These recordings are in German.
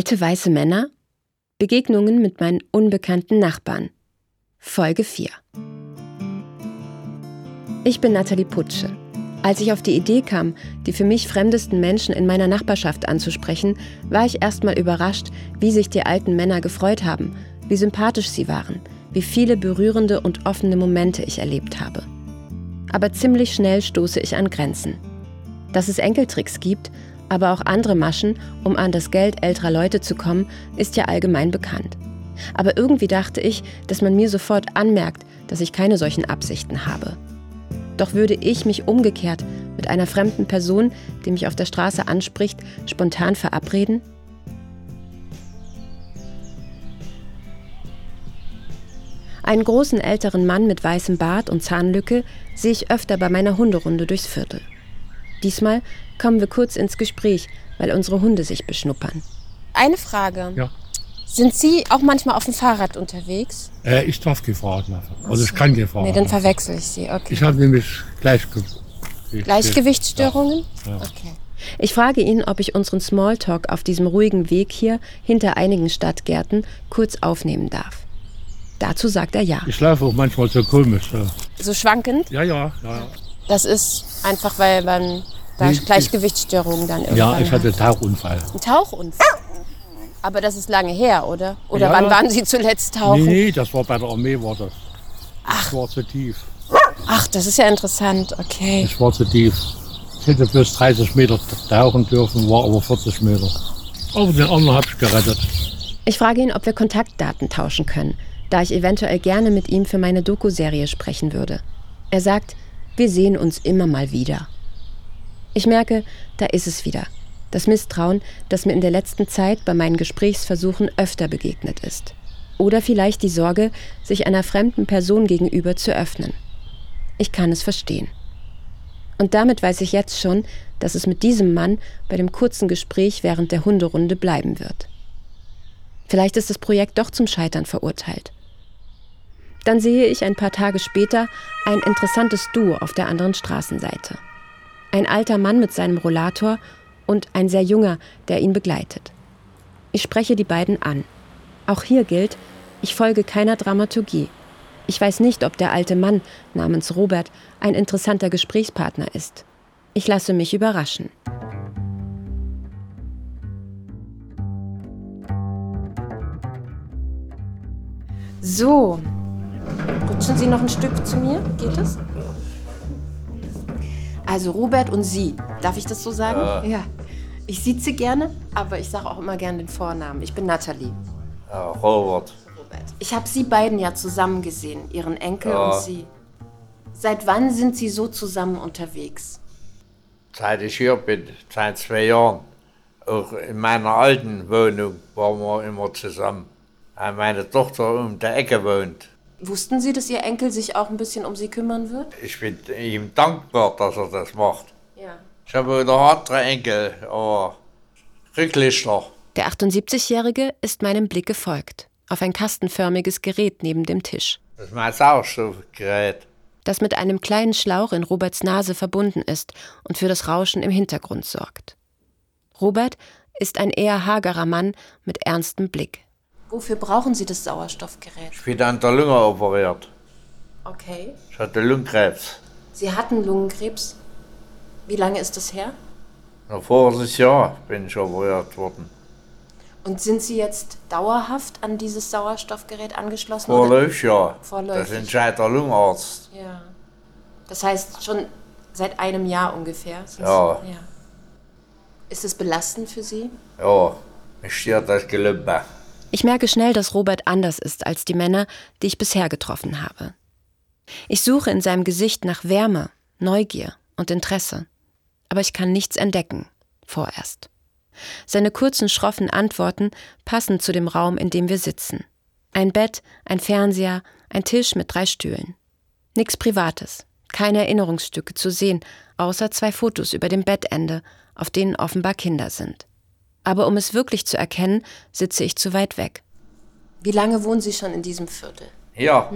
Alte weiße Männer? Begegnungen mit meinen unbekannten Nachbarn. Folge 4. Ich bin Nathalie Putsche. Als ich auf die Idee kam, die für mich fremdesten Menschen in meiner Nachbarschaft anzusprechen, war ich erstmal überrascht, wie sich die alten Männer gefreut haben, wie sympathisch sie waren, wie viele berührende und offene Momente ich erlebt habe. Aber ziemlich schnell stoße ich an Grenzen. Dass es Enkeltricks gibt, aber auch andere Maschen, um an das Geld älterer Leute zu kommen, ist ja allgemein bekannt. Aber irgendwie dachte ich, dass man mir sofort anmerkt, dass ich keine solchen Absichten habe. Doch würde ich mich umgekehrt mit einer fremden Person, die mich auf der Straße anspricht, spontan verabreden? Einen großen älteren Mann mit weißem Bart und Zahnlücke sehe ich öfter bei meiner Hunderunde durchs Viertel. Diesmal kommen wir kurz ins Gespräch, weil unsere Hunde sich beschnuppern. Eine Frage. Ja. Sind Sie auch manchmal auf dem Fahrrad unterwegs? Äh, ich darf gefahren machen. Also ich kann gefahren. Nee, dann verwechsel ich Sie. Okay. Ich habe nämlich Gleichge Gleichgewichtsstörungen? Ja. Okay. Ich frage ihn, ob ich unseren Smalltalk auf diesem ruhigen Weg hier hinter einigen Stadtgärten kurz aufnehmen darf. Dazu sagt er ja. Ich laufe auch manchmal so komisch. Ja, So schwankend? ja, ja. Ja, Das ist einfach, weil man da Nee, Gleichgewichtsstörungen dann irgendwann ja ich hat. hatte einen Tauchunfall. Ein Tauchunfall? Aber das ist lange her, oder? Oder Ja. wann waren Sie zuletzt tauchen? Nee, das war bei der Armee, war das. Ich war zu tief. Ach, das ist ja interessant. Okay. Ich war zu tief. Ich hätte bloß 30 Meter tauchen dürfen, war aber 40 Meter. Aber den anderen habe ich gerettet. Ich frage ihn, ob wir Kontaktdaten tauschen können, da ich eventuell gerne mit ihm für meine Doku-Serie sprechen würde. Er sagt, wir sehen uns immer mal wieder. Ich merke, da ist es wieder. Das Misstrauen, das mir in der letzten Zeit bei meinen Gesprächsversuchen öfter begegnet ist. Oder vielleicht die Sorge, sich einer fremden Person gegenüber zu öffnen. Ich kann es verstehen. Und damit weiß ich jetzt schon, dass es mit diesem Mann bei dem kurzen Gespräch während der Hunderunde bleiben wird. Vielleicht ist das Projekt doch zum Scheitern verurteilt. Dann sehe ich ein paar Tage später ein interessantes Duo auf der anderen Straßenseite. Ein alter Mann mit seinem Rollator und ein sehr junger, der ihn begleitet. Ich spreche die beiden an. Auch hier gilt, ich folge keiner Dramaturgie. Ich weiß nicht, ob der alte Mann namens Robert ein interessanter Gesprächspartner ist. Ich lasse mich überraschen. So, rutschen Sie noch ein Stück zu mir? Geht das? Also Robert und Sie, darf ich das so sagen? Ja. Ich sitze gerne, aber ich sage auch immer gerne den Vornamen. Ich bin Nathalie. Ja, Robert. Robert. Ich habe Sie beiden ja zusammen gesehen, Ihren Enkel Ja. und Sie. Seit wann sind Sie so zusammen unterwegs? Seit ich hier bin, seit zwei Jahren, auch in meiner alten Wohnung waren wir immer zusammen. Weil meine Tochter um der Ecke wohnt. Wussten Sie, dass Ihr Enkel sich auch ein bisschen um Sie kümmern wird? Ich bin ihm dankbar, dass er das macht. Ja. Ich habe noch andere Enkel, aber Rücklichter. Der 78-Jährige ist meinem Blick gefolgt, auf ein kastenförmiges Gerät neben dem Tisch, Das ist mein Sauerstoffgerät. das mit einem kleinen Schlauch in Roberts Nase verbunden ist und für das Rauschen im Hintergrund sorgt. Robert ist ein eher hagerer Mann mit ernstem Blick. Wofür brauchen Sie das Sauerstoffgerät? Ich bin an der Lunge operiert. Okay. Ich hatte Lungenkrebs. Sie hatten Lungenkrebs. Wie lange ist das her? Noch voriges Jahr bin ich operiert worden. Und sind Sie jetzt dauerhaft an dieses Sauerstoffgerät angeschlossen? Vorläufig ja. Vorläufig. Das entscheidet der Lungenarzt. Ja. Das heißt schon seit einem Jahr ungefähr? Ja. Ja. Ist es belastend für Sie? Ja, mich stört das Gelübde. Ich merke schnell, dass Robert anders ist als die Männer, die ich bisher getroffen habe. Ich suche in seinem Gesicht nach Wärme, Neugier und Interesse. Aber ich kann nichts entdecken. Vorerst. Seine kurzen, schroffen Antworten passen zu dem Raum, in dem wir sitzen. Ein Bett, ein Fernseher, ein Tisch mit drei Stühlen. Nix Privates, keine Erinnerungsstücke zu sehen, außer zwei Fotos über dem Bettende, auf denen offenbar Kinder sind. Aber um es wirklich zu erkennen, sitze ich zu weit weg. Wie lange wohnen Sie schon in diesem Viertel? Hier,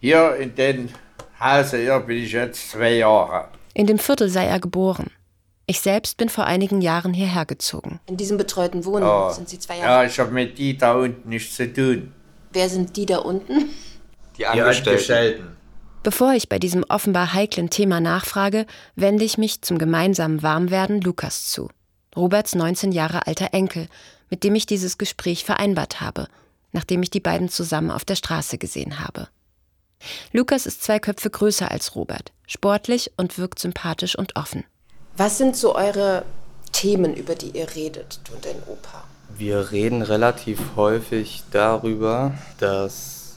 hier in dem Hause hier bin ich jetzt zwei Jahre. In dem Viertel sei er geboren. Ich selbst bin vor einigen Jahren hierher gezogen. In diesem betreuten Wohnen Ja. sind Sie zwei Ja, Jahre. ich habe mit die da unten nichts zu tun. Wer sind die da unten? Die Die Angestellten. Angestellten. Bevor ich bei diesem offenbar heiklen Thema nachfrage, wende ich mich zum gemeinsamen Warmwerden Lukas zu. Roberts 19 Jahre alter Enkel, mit dem ich dieses Gespräch vereinbart habe, nachdem ich die beiden zusammen auf der Straße gesehen habe. Lukas ist zwei Köpfe größer als Robert, sportlich und wirkt sympathisch und offen. Was sind so eure Themen, über die ihr redet, du und dein Opa? Wir reden relativ häufig darüber, dass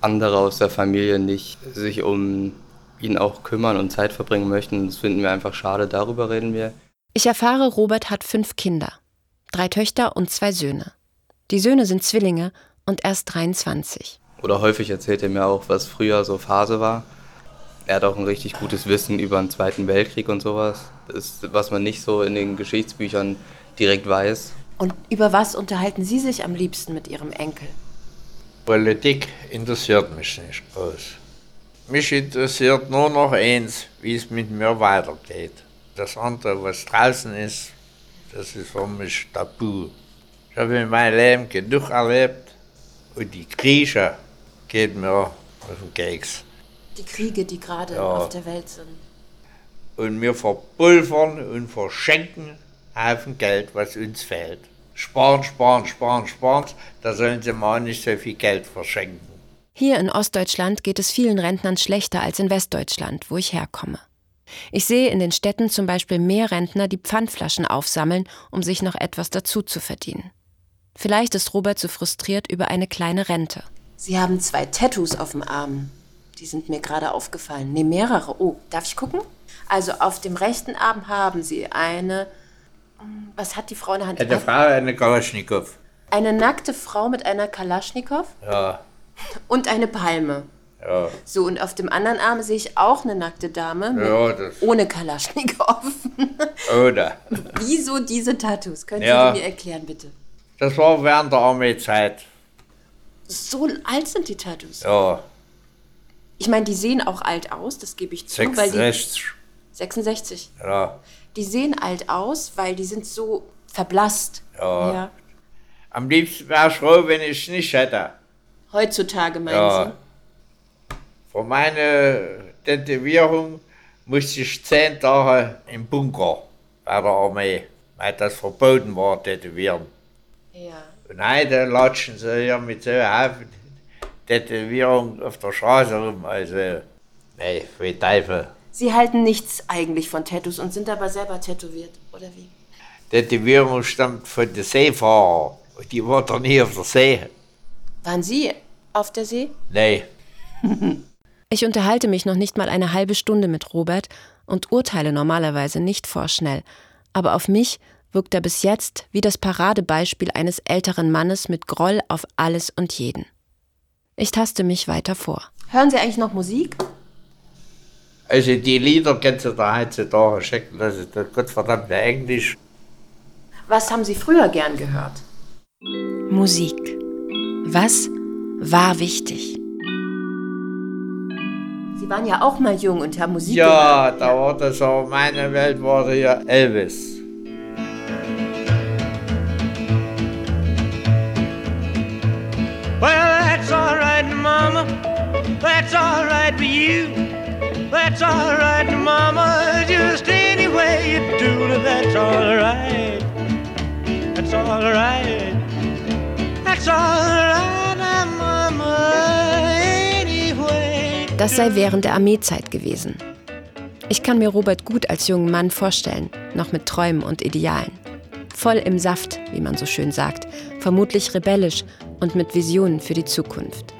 andere aus der Familie nicht sich um ihn auch kümmern und Zeit verbringen möchten. Das finden wir einfach schade. Darüber reden wir. Ich erfahre, Robert hat fünf Kinder, drei Töchter und zwei Söhne. Die Söhne sind Zwillinge und erst 23. Oder häufig erzählt er mir auch, was früher so Phase war. Er hat auch ein richtig gutes Wissen über den Zweiten Weltkrieg und sowas. Das ist, was man nicht so in den Geschichtsbüchern direkt weiß. Und über was unterhalten Sie sich am liebsten mit Ihrem Enkel? Politik interessiert mich nicht groß. Mich interessiert nur noch eins, wie es mit mir weitergeht. Das andere, was draußen ist, das ist für mich tabu. Ich habe in meinem Leben genug erlebt und die Grieche geht mir auf den Keks. Die Kriege, die gerade Ja. auf der Welt sind. Und wir verpulvern und verschenken Haufen Geld, was uns fehlt. Sparen, sparen, sparen, sparen, da sollen sie mal nicht so viel Geld verschenken. Hier in Ostdeutschland geht es vielen Rentnern schlechter als in Westdeutschland, wo ich herkomme. Ich sehe in den Städten zum Beispiel mehr Rentner, die Pfandflaschen aufsammeln, um sich noch etwas dazu zu verdienen. Vielleicht ist Robert so frustriert über eine kleine Rente. Sie haben zwei Tattoos auf dem Arm. Die sind mir gerade aufgefallen. Ne, mehrere. Oh, darf ich gucken? Also auf dem rechten Arm haben Sie eine. hm, Was hat die Frau in der Hand? Eine Frau, eine Kalaschnikow. Eine nackte Frau mit einer Kalaschnikow Ja, und eine Palme. Ja, So, und auf dem anderen Arm sehe ich auch eine nackte Dame ja, ohne Kalaschnikow. oder. Wieso diese Tattoos? Können Ja. Sie mir erklären, bitte? Das war während der Armeezeit. So alt sind die Tattoos. Ja, Ich meine, die sehen auch alt aus, das gebe ich zu, weil die 66. 66. Ja. Die sehen alt aus, weil die sind so verblasst. Ja. Am liebsten wäre ich froh, wenn ich es nicht hätte. Heutzutage meinen Ja. Für meine Tätowierung musste ich zehn Tage im Bunker bei der Armee, weil das verboten war, tätowieren. Ja. Und heute latschen sie hier mit so Haufen Tätowierung auf der Straße rum. Also, nee, für Teufel. Sie halten nichts eigentlich von Tattoos und sind aber selber tätowiert, oder wie? Tätowierung stammt von den Seefahrern. Und die war doch nie auf der See. Waren Sie auf der See? Nee. Ich unterhalte mich noch nicht mal eine halbe Stunde mit Robert und urteile normalerweise nicht vorschnell, aber auf mich wirkt er bis jetzt wie das Paradebeispiel eines älteren Mannes mit Groll auf alles und jeden. Ich taste mich weiter vor. Hören Sie eigentlich noch Musik? Also die Lieder kennst du da heutzutage schicken, das ist das gottverdammte Englisch. Was haben Sie früher gern gehört? Musik. Was war wichtig? Waren ja auch mal jung und haben Musik Ja, gehört. da war das auch meine Welt, war da ja Elvis. Well, that's all right, Mama. That's all right for you. That's all right, Mama. Just any way you do it, that's all right. That's all right. That's all right, Das sei während der Armeezeit gewesen. Ich kann mir Robert gut als jungen Mann vorstellen, noch mit Träumen und Idealen. Voll im Saft, wie man so schön sagt, vermutlich rebellisch und mit Visionen für die Zukunft.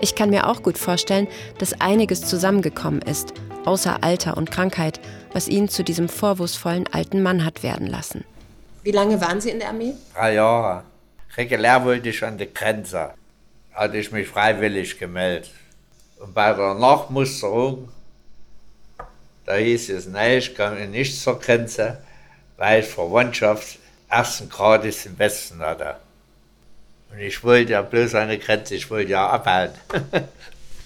Ich kann mir auch gut vorstellen, dass einiges zusammengekommen ist, außer Alter und Krankheit, was ihn zu diesem vorwurfsvollen alten Mann hat werden lassen. Wie lange waren Sie in der Armee? Drei Jahre. Regulär wollte ich an die Grenze. Hatte ich mich freiwillig gemeldet. Und bei der Nachmusterung, da hieß es, nein, ich komme nicht zur Grenze, weil ich Verwandtschaft ersten Grades im Westen hatte. Und ich wollte ja bloß die Grenze, ich wollte ja abhalten.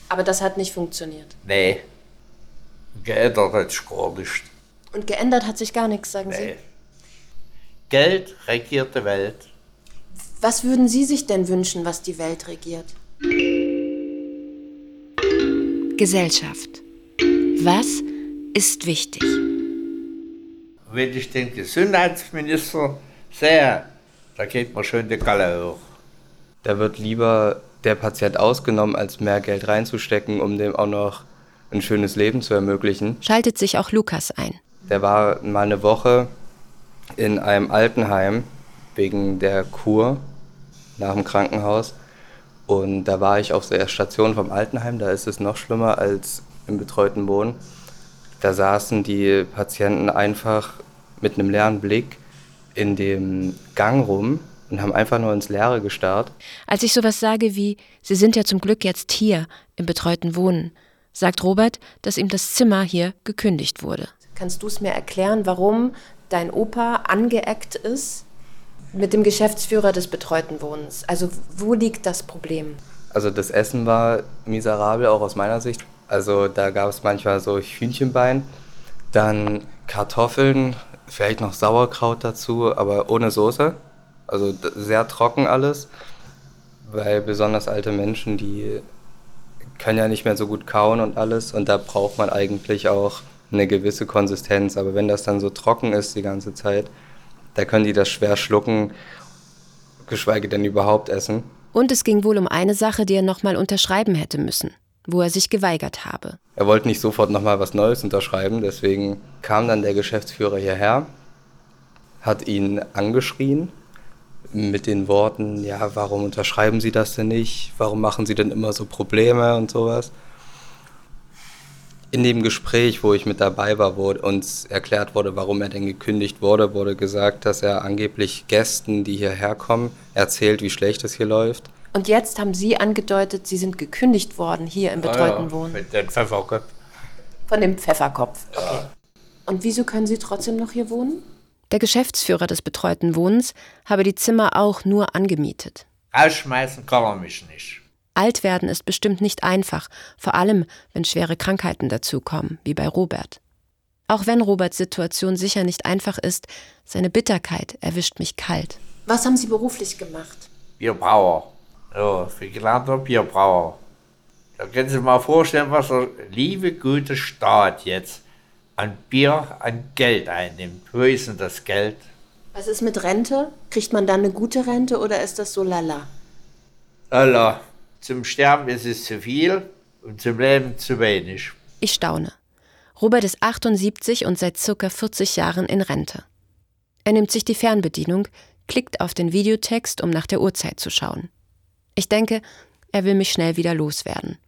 Aber das hat nicht funktioniert. nee, geändert hat sich gar nicht. Und geändert hat sich gar nichts, sagen Nee. Sie. Geld regiert die Welt. Was würden Sie sich denn wünschen, was die Welt regiert? Gesellschaft. Was ist wichtig? Wenn ich den Gesundheitsminister sehe, da geht mir schon die Galle hoch. Da wird lieber der Patient ausgenommen, als mehr Geld reinzustecken, um dem auch noch ein schönes Leben zu ermöglichen. Schaltet sich auch Lukas ein. Der war mal eine Woche in einem Altenheim wegen der Kur nach dem Krankenhaus. Und da war ich auf der Station vom Altenheim. Da ist es noch schlimmer als im betreuten Wohnen. Da saßen die Patienten einfach mit einem leeren Blick in dem Gang rum und haben einfach nur ins Leere gestarrt. Als ich sowas sage wie, Sie sind ja zum Glück jetzt hier im betreuten Wohnen, sagt Robert, dass ihm das Zimmer hier gekündigt wurde. Kannst du es mir erklären, warum dein Opa angeeckt ist mit dem Geschäftsführer des betreuten Wohnens? Also wo liegt das Problem? Also das Essen war miserabel, auch aus meiner Sicht. Also da gab es manchmal so Hühnchenbein, dann Kartoffeln, vielleicht noch Sauerkraut dazu, aber ohne Soße. Also sehr trocken alles, weil besonders alte Menschen, die können ja nicht mehr so gut kauen und alles und da braucht man eigentlich auch eine gewisse Konsistenz. Aber wenn das dann so trocken ist die ganze Zeit, da können die das schwer schlucken, geschweige denn überhaupt essen. Und es ging wohl um eine Sache, die er nochmal unterschreiben hätte müssen, wo er sich geweigert habe. Er wollte nicht sofort nochmal was Neues unterschreiben, deswegen kam dann der Geschäftsführer hierher, hat ihn angeschrien mit den Worten, ja, warum unterschreiben Sie das denn nicht? Warum machen Sie denn immer so Probleme und sowas? In dem Gespräch, wo ich mit dabei war, wo uns erklärt wurde, warum er denn gekündigt wurde, wurde gesagt, dass er angeblich Gästen, die hierher kommen, erzählt, wie schlecht es hier läuft. Und jetzt haben Sie angedeutet, Sie sind gekündigt worden hier im betreuten Ah ja, Wohnen. Mit den Pfefferkopf. Von dem Pfefferkopf. Okay. Und wieso können Sie trotzdem noch hier wohnen? Der Geschäftsführer des betreuten Wohnens habe die Zimmer auch nur angemietet. Rausschmeißen kann er mich nicht. Alt werden ist bestimmt nicht einfach, vor allem wenn schwere Krankheiten dazukommen, wie bei Robert. Auch wenn Roberts Situation sicher nicht einfach ist, seine Bitterkeit erwischt mich kalt. Was haben Sie beruflich gemacht? Bierbrauer. Ja, für gelernter Bierbrauer. Da können Sie sich mal vorstellen, was der liebe, gute Staat jetzt an Bier, an Geld einnimmt. Wo ist denn das Geld? Was ist mit Rente? Kriegt man dann eine gute Rente oder ist das so lala? Alter, zum Sterben ist es zu viel und zum Leben zu wenig. Ich staune. Robert ist 78 und seit circa 40 Jahren in Rente. Er nimmt sich die Fernbedienung, klickt auf den Videotext, um nach der Uhrzeit zu schauen. Ich denke, er will mich schnell wieder loswerden.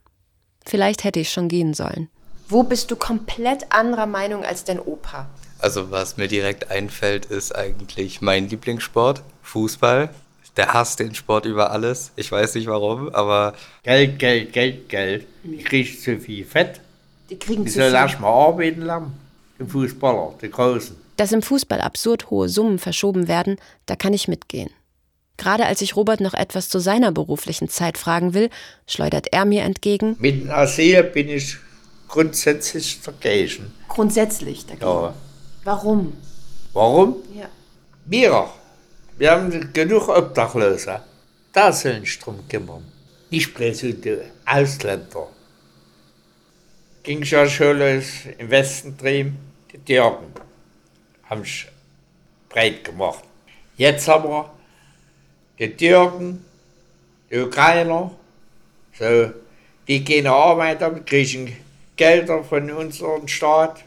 Vielleicht hätte ich schon gehen sollen. Wo bist du komplett anderer Meinung als dein Opa? Also was mir direkt einfällt, ist eigentlich mein Lieblingssport, Fußball. Der hasst den Sport über alles. Ich weiß nicht warum, aber Geld, Geld, Geld, Geld. Die kriegt zu viel Fett. Die kriegen Die zu soll viel. erst mal arbeiten lernen. Die Fußballer, die Großen. Dass im Fußball absurd hohe Summen verschoben werden, da kann ich mitgehen. Gerade als ich Robert noch etwas zu seiner beruflichen Zeit fragen will, schleudert er mir entgegen, Mit dem Asyl bin ich grundsätzlich dagegen. Grundsätzlich dagegen. Ja. Warum? Warum? Ja. Wir. Wir haben genug Obdachlose. Da sollen drum kümmern. Nicht bloß um die Ausländer. Ging ja schon los im Westen drüben. Die Türken haben sich breit gemacht. Jetzt haben wir die Türken, die Ukrainer, so, die gehen arbeiten, kriegen Gelder von unserem Staat.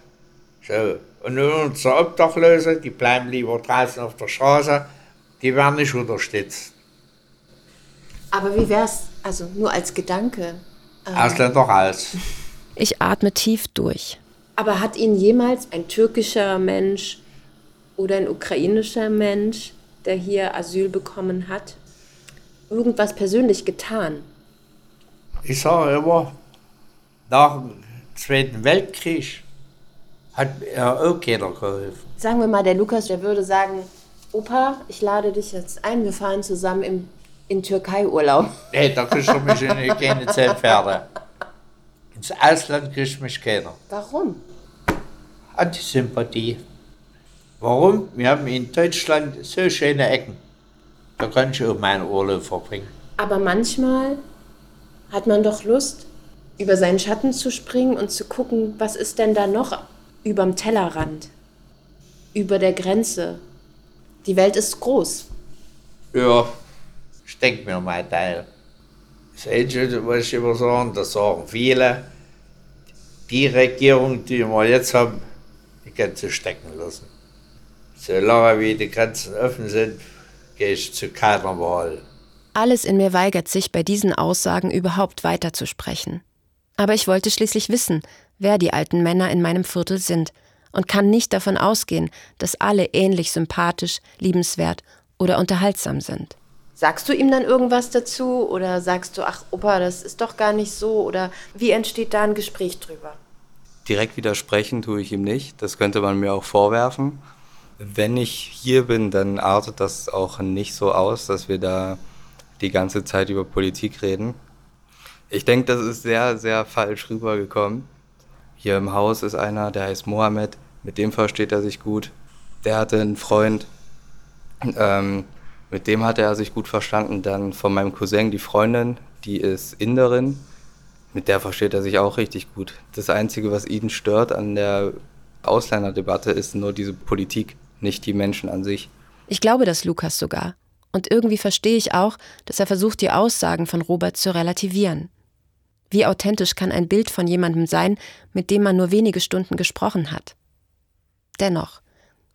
So. Und unsere Obdachlose, die bleiben lieber draußen auf der Straße, die werden nicht unterstützt. Aber wie wär's, also nur als Gedanke, Ausländer raus. ich atme tief durch. aber hat Ihnen jemals ein türkischer Mensch oder ein ukrainischer Mensch, der hier Asyl bekommen hat, irgendwas persönlich getan? Ich sage immer, nach dem Zweiten Weltkrieg hat mir auch keiner geholfen. Sagen wir mal, der Lukas, der würde sagen, Opa, ich lade dich jetzt ein, wir fahren zusammen im, in Türkei-Urlaub. Nee, da kriegst du mich in keine Zelt Pferde. Ins Ausland kriegt mich keiner. Warum? Antisympathie. Warum? Wir haben in Deutschland so schöne Ecken. Da kann ich auch meinen Urlaub verbringen. Aber manchmal hat man doch Lust, über seinen Schatten zu springen und zu gucken, was ist denn da noch überm Tellerrand, über der Grenze. Die Welt ist groß. Ja, ich denke mir mein Teil. Das Einzige, was ich immer sagen, das sagen viele, die Regierung, die wir jetzt haben, die kann sie stecken lassen. Solange wie die Grenzen offen sind, gehe ich zu keiner Wahl. Alles in mir weigert sich, bei diesen Aussagen überhaupt weiterzusprechen. Aber ich wollte schließlich wissen, wer die alten Männer in meinem Viertel sind und kann nicht davon ausgehen, dass alle ähnlich sympathisch, liebenswert oder unterhaltsam sind. Sagst du ihm dann irgendwas dazu oder sagst du, ach Opa, das ist doch gar nicht so oder wie entsteht da ein Gespräch drüber? Direkt widersprechen tue ich ihm nicht, das könnte man mir auch vorwerfen. Wenn ich hier bin, dann artet das auch nicht so aus, dass wir da die ganze Zeit über Politik reden. Ich denke, das ist sehr, sehr falsch rübergekommen. Hier im Haus ist einer, der heißt Mohammed, mit dem versteht er sich gut. Der hatte einen Freund, ähm, mit dem hatte er sich gut verstanden. Dann von meinem Cousin die Freundin, die ist Inderin, mit der versteht er sich auch richtig gut. Das Einzige, was ihn stört an der Ausländerdebatte, ist nur diese Politik, nicht die Menschen an sich. Ich glaube das Lukas sogar. Und irgendwie verstehe ich auch, dass er versucht, die Aussagen von Robert zu relativieren. Wie authentisch kann ein Bild von jemandem sein, mit dem man nur wenige Stunden gesprochen hat? Dennoch,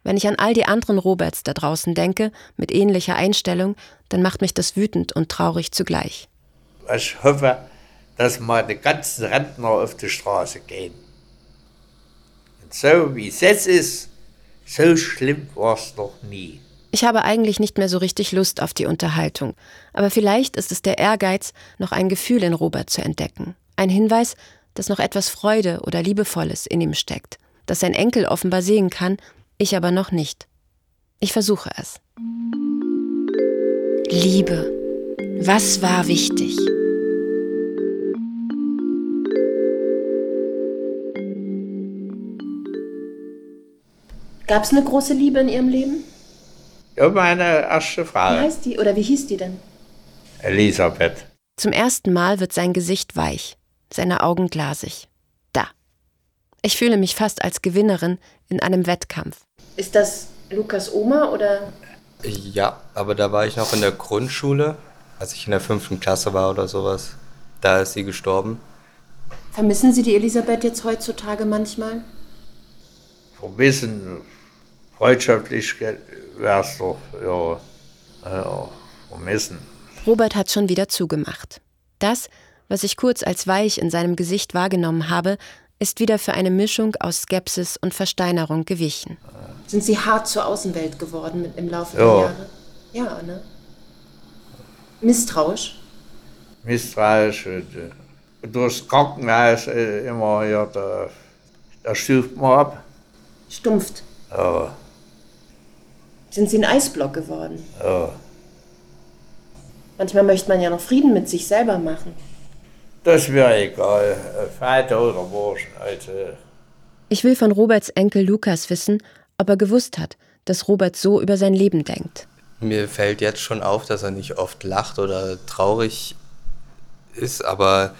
wenn ich an all die anderen Roberts da draußen denke, mit ähnlicher Einstellung, dann macht mich das wütend und traurig zugleich. Ich hoffe, dass mal die ganzen Rentner auf die Straße gehen. Und so wie es jetzt ist, so schlimm war es noch nie. Ich habe eigentlich nicht mehr so richtig Lust auf die Unterhaltung, aber vielleicht ist es der Ehrgeiz, noch ein Gefühl in Robert zu entdecken. Ein Hinweis, dass noch etwas Freude oder Liebevolles in ihm steckt, das sein Enkel offenbar sehen kann, ich aber noch nicht. Ich versuche es. Liebe. Was war wichtig? Gab es eine große Liebe in Ihrem Leben? Ja, meine erste Wie Frage. heißt die oder wie hieß die denn? Elisabeth. Zum ersten Mal wird sein Gesicht weich, seine Augen glasig. Ich fühle mich fast als Gewinnerin in einem Wettkampf. Ist das Lukas Oma oder? Ja, aber da war ich noch in der Grundschule, als ich in der fünften Klasse war oder sowas. Da ist sie gestorben. Vermissen Sie die Elisabeth jetzt heutzutage manchmal? Vermissen, freundschaftlich wäre es doch, ja, ja, vermissen. Robert hat schon wieder zugemacht. Das, was ich kurz als weich in seinem Gesicht wahrgenommen habe, ist wieder für eine Mischung aus Skepsis und Versteinerung gewichen. Sind Sie hart zur Außenwelt geworden im Laufe Ja. der Jahre? Ja, ne? Misstrauisch? Misstrauisch. Äh, durchs Krankenhaus äh, immer, ja, da, da stuft man ab. Stumpft? Ja, Sind Sie ein Eisblock geworden? ja. Manchmal möchte man ja noch Frieden mit sich selber machen. Das wäre egal. äh, Vater oder Burschen. Also, Ich will von Roberts Enkel Lukas wissen, ob er gewusst hat, dass Robert so über sein Leben denkt. Mir fällt jetzt schon auf, dass er nicht oft lacht oder traurig ist, aber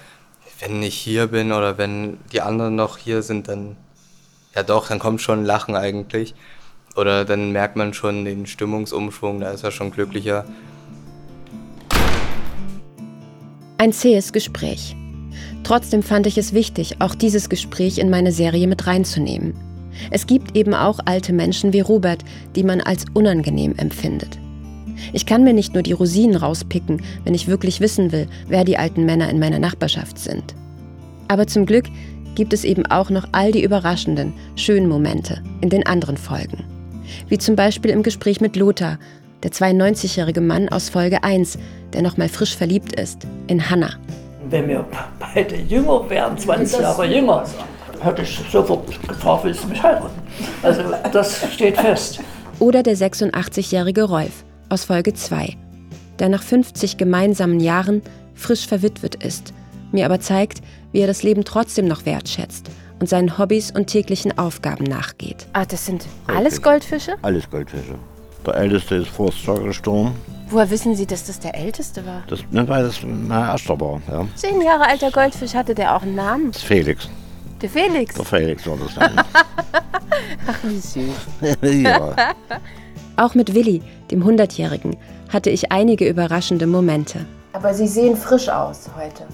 wenn ich hier bin oder wenn die anderen noch hier sind, dann ja doch, dann kommt schon ein Lachen eigentlich. Oder dann merkt man schon den Stimmungsumschwung, da ist er schon glücklicher. Ein zähes Gespräch. Trotzdem fand ich es wichtig, auch dieses Gespräch in meine Serie mit reinzunehmen. Es gibt eben auch alte Menschen wie Robert, die man als unangenehm empfindet. Ich kann mir nicht nur die Rosinen rauspicken, wenn ich wirklich wissen will, wer die alten Männer in meiner Nachbarschaft sind. Aber zum Glück gibt es eben auch noch all die überraschenden, schönen Momente in den anderen Folgen. Wie zum Beispiel im Gespräch mit Lothar, der 92-jährige Mann aus Folge 1, der noch mal frisch verliebt ist, in Hannah. Wenn wir beide jünger wären, 20 Jahre jünger, hätte ich sofort gefragt, willst du mich heiraten? Also das steht fest. Oder der 86-jährige Rolf aus Folge 2, der nach 50 gemeinsamen Jahren frisch verwitwet ist, mir aber zeigt, wie er das Leben trotzdem noch wertschätzt und seinen Hobbys und täglichen Aufgaben nachgeht. Ah, das sind alles Goldfische? Alles Goldfische. Der älteste ist vor Jahr gestorben. Woher wissen Sie, dass das der älteste war? Das, ne, weil das mein erster war. Ja. Zehn Jahre alter Goldfisch hatte der auch einen Namen. Das ist Felix. Der Felix. Der Felix war das dann. Ach, wie süß. ja. Auch mit Willi, dem 100-Jährigen, hatte ich einige überraschende Momente. Aber Sie sehen frisch aus heute.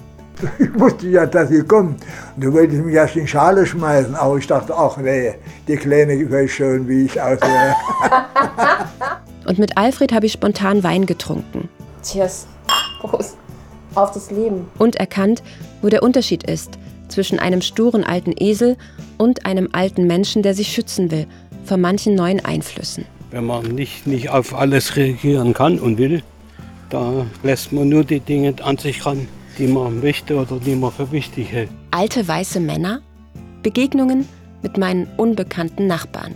Ich wusste ja, dass sie kommt. Und du wolltest mich erst in die Schale schmeißen, aber ich dachte, ach nee, die Kleine weiß schon, wie ich aussehe. Und mit Alfred habe ich spontan Wein getrunken Cheers. Prost. Auf das Leben. und erkannt, wo der Unterschied ist zwischen einem sturen alten Esel und einem alten Menschen, der sich schützen will vor manchen neuen Einflüssen. Wenn man nicht, nicht auf alles reagieren kann und will, da lässt man nur die Dinge an sich ran, die man möchte oder die man für wichtig hält. Alte weiße Männer? Begegnungen mit meinen unbekannten Nachbarn.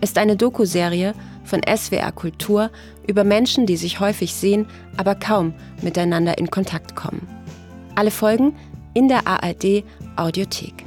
Ist eine Doku-Serie von SWR Kultur über Menschen, die sich häufig sehen, aber kaum miteinander in Kontakt kommen. Alle Folgen in der ARD Audiothek.